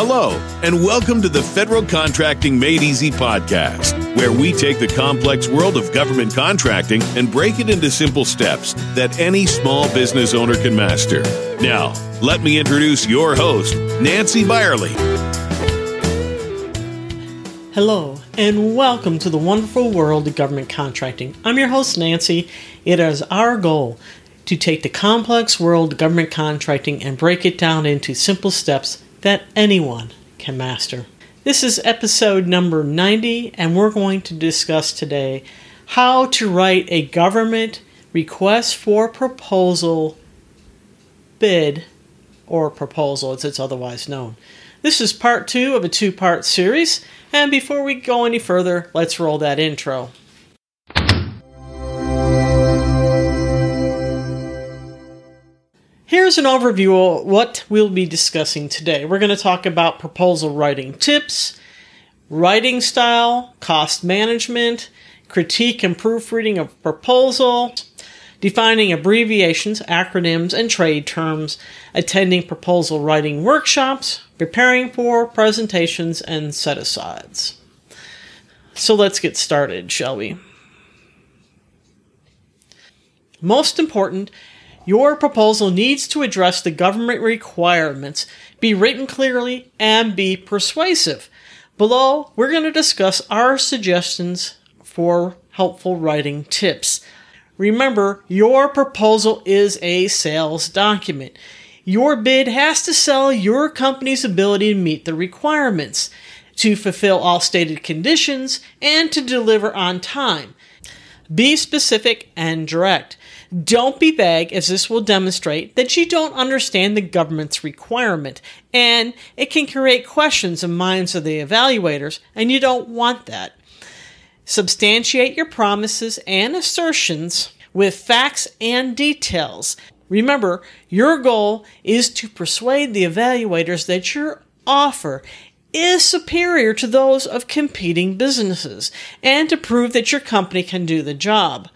Hello, and welcome to the Federal Contracting Made Easy podcast, where we take the complex world of government contracting and break it into simple steps that any small business owner can master. Now, let me introduce your host, Nancy Byerly. Hello, and welcome to the wonderful world of government contracting. I'm your host, Nancy. It is our goal to take the complex world of government contracting and break it down into simple steps that anyone can master. This is episode number 90, and we're going to discuss today how to write a government request for proposal bid or proposal as it's otherwise known. This is part two of a two part series, and before we go any further, let's roll that intro. Here's an overview of what we'll be discussing today. We're going to talk about proposal writing tips, writing style, cost management, critique and proofreading of proposal, defining abbreviations, acronyms, and trade terms, attending proposal writing workshops, preparing for presentations and set asides. So let's get started, shall we? Most important, your proposal needs to address the government requirements, be written clearly, and be persuasive. Below, we're going to discuss our suggestions for helpful writing tips. Remember, your proposal is a sales document. Your bid has to sell your company's ability to meet the requirements, to fulfill all stated conditions, and to deliver on time. Be specific and direct. Don't be vague, as this will demonstrate that you don't understand the government's requirement, and it can create questions in minds of the evaluators, and you don't want that. Substantiate your promises and assertions with facts and details. Remember, your goal is to persuade the evaluators that your offer is superior to those of competing businesses and to prove that your company can do the job.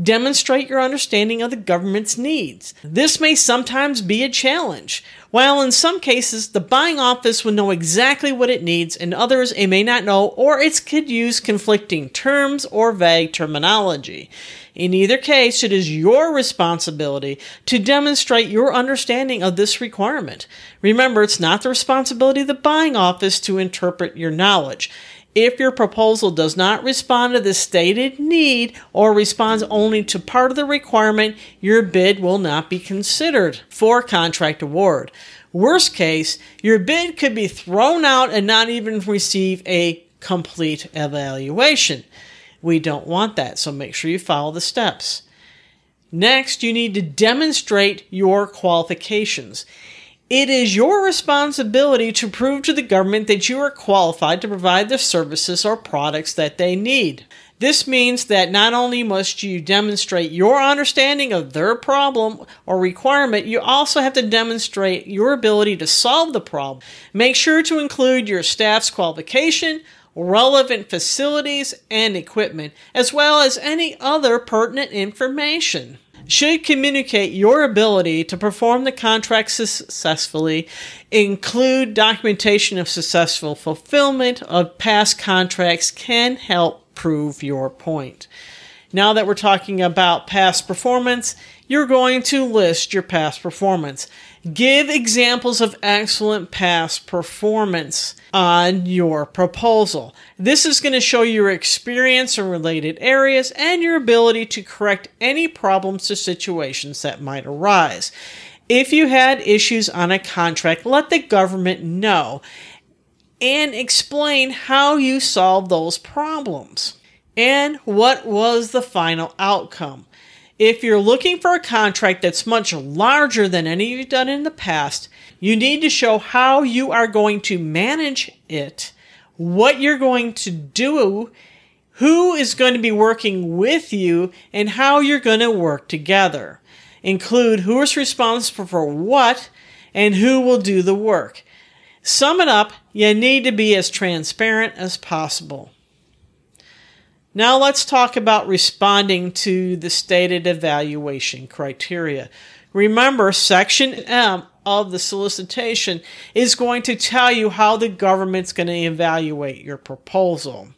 Demonstrate your understanding of the government's needs. This may sometimes be a challenge. While in some cases the buying office will know exactly what it needs, in others it may not know or it could use conflicting terms or vague terminology. In either case, it is your responsibility to demonstrate your understanding of this requirement. Remember, it's not the responsibility of the buying office to interpret your knowledge. If your proposal does not respond to the stated need or responds only to part of the requirement, your bid will not be considered for contract award. Worst case, your bid could be thrown out and not even receive a complete evaluation. We don't want that, so make sure you follow the steps. Next, you need to demonstrate your qualifications. It is your responsibility to prove to the government that you are qualified to provide the services or products that they need. This means that not only must you demonstrate your understanding of their problem or requirement, you also have to demonstrate your ability to solve the problem. Make sure to include your staff's qualification, relevant facilities and equipment, as well as any other pertinent information should communicate your ability to perform the contract successfully, include documentation of successful fulfillment of past contracts can help prove your point. Now that we're talking about past performance, you're going to list your past performance. Give examples of excellent past performance on your proposal. This is going to show your experience in related areas and your ability to correct any problems or situations that might arise. If you had issues on a contract, let the government know and explain how you solved those problems and what was the final outcome. If you're looking for a contract that's much larger than any you've done in the past, you need to show how you are going to manage it, what you're going to do, who is going to be working with you, and how you're going to work together. Include who is responsible for what and who will do the work. Sum it up, you need to be as transparent as possible. Now let's talk about responding to the stated evaluation criteria. Remember, Section M of the solicitation is going to tell you how the government's going to evaluate your proposal.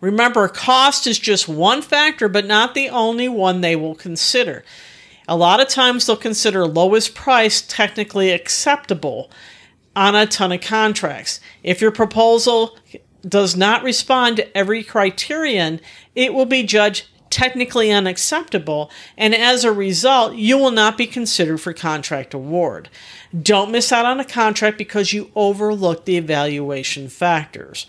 Remember, cost is just one factor, but not the only one they will consider. A lot of times they'll consider lowest price technically acceptable on a ton of contracts. If your proposal does not respond to every criterion, it will be judged technically unacceptable, and as a result, you will not be considered for contract award. Don't miss out on a contract because you overlooked the evaluation factors.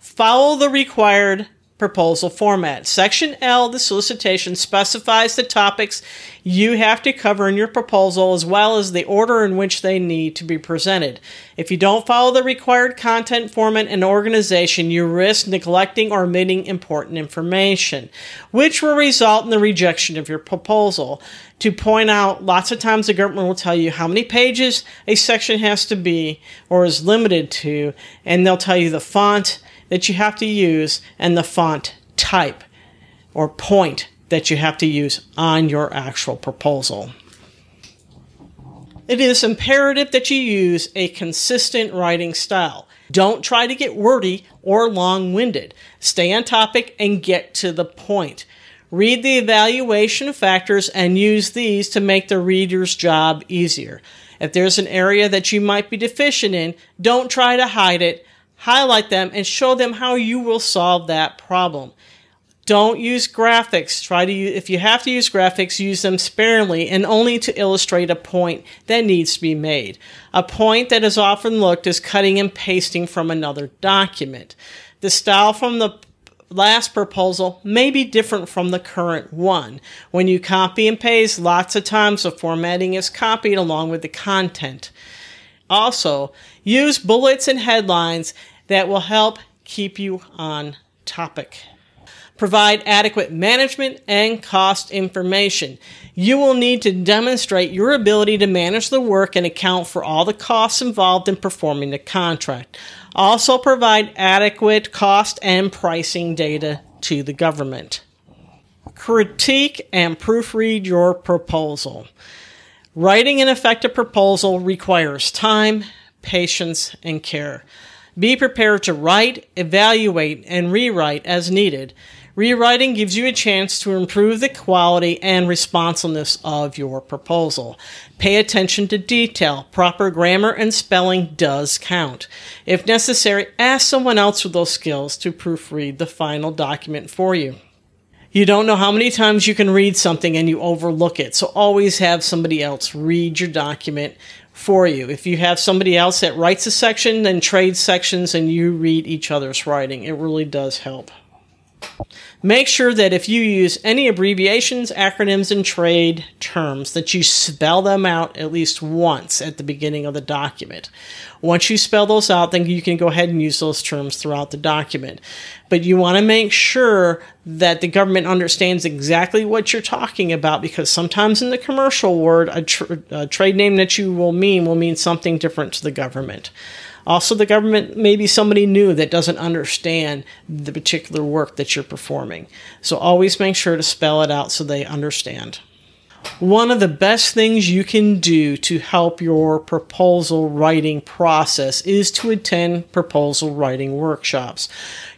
Follow the required proposal format. Section L, the solicitation, specifies the topics you have to cover in your proposal as well as the order in which they need to be presented. If you don't follow the required content format and organization, you risk neglecting or omitting important information, which will result in the rejection of your proposal. To point out, lots of times the government will tell you how many pages a section has to be or is limited to, and they'll tell you the font that you have to use and the font type or point that you have to use on your actual proposal. It is imperative that you use a consistent writing style. Don't try to get wordy or long winded. Stay on topic and get to the point. Read the evaluation factors and use these to make the reader's job easier. If there's an area that you might be deficient in, don't try to hide it highlight them, and show them how you will solve that problem. Don't use graphics. Try to if you have to use graphics, use them sparingly and only to illustrate a point that needs to be made. A point that is often looked as cutting and pasting from another document. The style from the last proposal may be different from the current one. When you copy and paste, lots of times the formatting is copied along with the content. Also, use bullets and headlines that will help keep you on topic. Provide adequate management and cost information. You will need to demonstrate your ability to manage the work and account for all the costs involved in performing the contract. Also, provide adequate cost and pricing data to the government. Critique and proofread your proposal. Writing an effective proposal requires time, patience, and care. Be prepared to write, evaluate, and rewrite as needed. Rewriting gives you a chance to improve the quality and responsiveness of your proposal. Pay attention to detail. Proper grammar and spelling does count. If necessary, ask someone else with those skills to proofread the final document for you. You don't know how many times you can read something and you overlook it. So always have somebody else read your document for you. If you have somebody else that writes a section, then trade sections and you read each other's writing. It really does help. Make sure that if you use any abbreviations, acronyms, and trade terms, that you spell them out at least once at the beginning of the document. Once you spell those out, then you can go ahead and use those terms throughout the document. But you want to make sure that the government understands exactly what you're talking about because sometimes in the commercial world, a, tr- a trade name that you will mean will mean something different to the government. Also, the government may be somebody new that doesn't understand the particular work that you're performing. So always make sure to spell it out so they understand. One of the best things you can do to help your proposal writing process is to attend proposal writing workshops.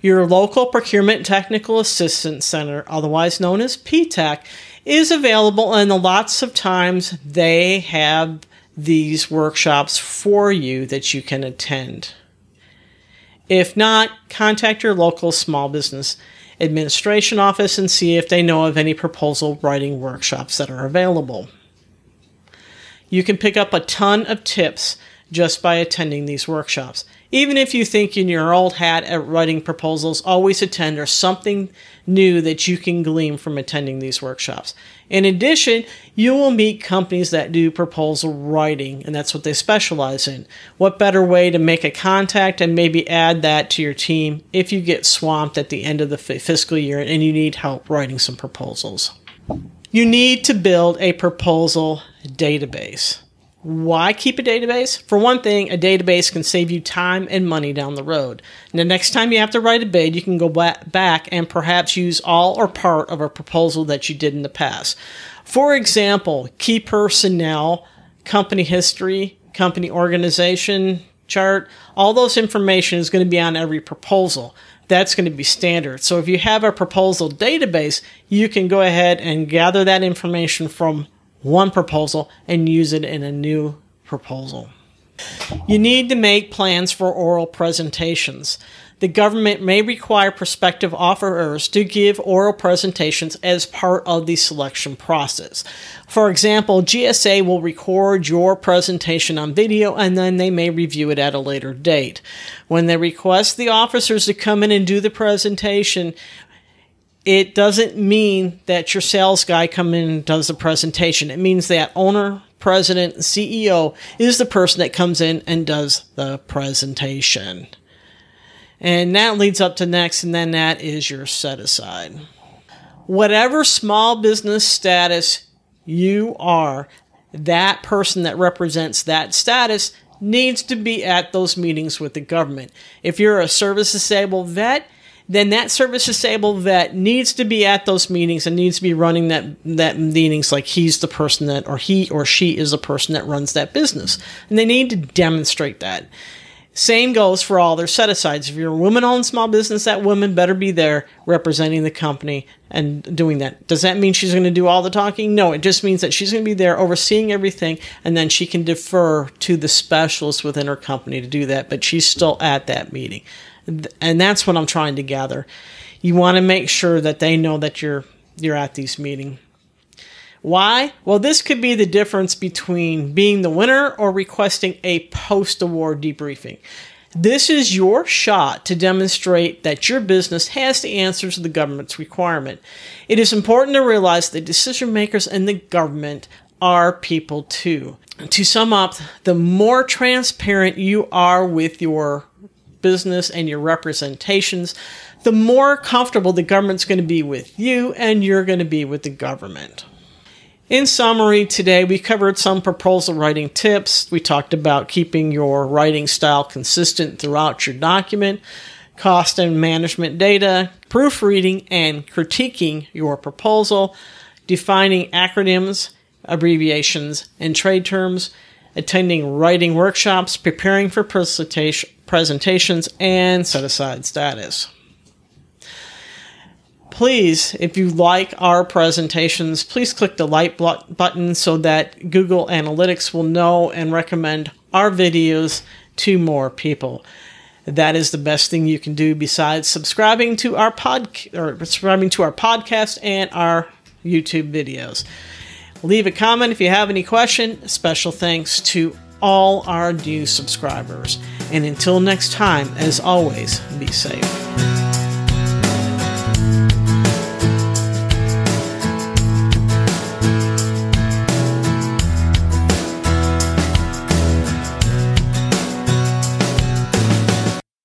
Your local Procurement Technical Assistance Center, otherwise known as PTAC, is available, and lots of times they have these workshops for you that you can attend. If not, contact your local small business administration office and see if they know of any proposal writing workshops that are available. You can pick up a ton of tips just by attending these workshops. Even if you think in your old hat at writing proposals, always attend or something new that you can glean from attending these workshops. In addition, you will meet companies that do proposal writing, and that's what they specialize in. What better way to make a contact and maybe add that to your team if you get swamped at the end of the fiscal year and you need help writing some proposals? You need to build a proposal database. Why keep a database? For one thing, a database can save you time and money down the road. The next time you have to write a bid, you can go back and perhaps use all or part of a proposal that you did in the past. For example, key personnel, company history, company organization chart, all those information is going to be on every proposal. That's going to be standard. So if you have a proposal database, you can go ahead and gather that information from one proposal and use it in a new proposal. You need to make plans for oral presentations the government may require prospective offerors to give oral presentations as part of the selection process. For example, GSA will record your presentation on video and then they may review it at a later date. When they request the officers to come in and do the presentation, it doesn't mean that your sales guy come in and does the presentation. It means that owner, president, CEO is the person that comes in and does the presentation. And that leads up to next, and then that is your set aside. Whatever small business status you are, that person that represents that status needs to be at those meetings with the government. If you're a service disabled vet, then that service disabled vet needs to be at those meetings and needs to be running that that meetings like he's the person that or he or she is the person that runs that business. And they need to demonstrate that. Same goes for all their set asides. If you're a woman owned small business, that woman better be there representing the company and doing that. Does that mean she's going to do all the talking? No, it just means that she's going to be there overseeing everything and then she can defer to the specialists within her company to do that, but she's still at that meeting. And that's what I'm trying to gather. You want to make sure that they know that you're you're at these meetings. Why? Well, this could be the difference between being the winner or requesting a post award debriefing. This is your shot to demonstrate that your business has the answers to the government's requirement. It is important to realize that decision makers in the government are people too. To sum up, the more transparent you are with your business and your representations, the more comfortable the government's going to be with you and you're going to be with the government. In summary, today we covered some proposal writing tips. We talked about keeping your writing style consistent throughout your document, cost and management data, proofreading and critiquing your proposal, defining acronyms, abbreviations, and trade terms, attending writing workshops, preparing for presentations, and set aside status please, if you like our presentations, please click the like button so that Google Analytics will know and recommend our videos to more people. That is the best thing you can do besides subscribing to our pod or subscribing to our podcast and our YouTube videos. Leave a comment if you have any question. Special thanks to all our new subscribers. And until next time, as always, be safe.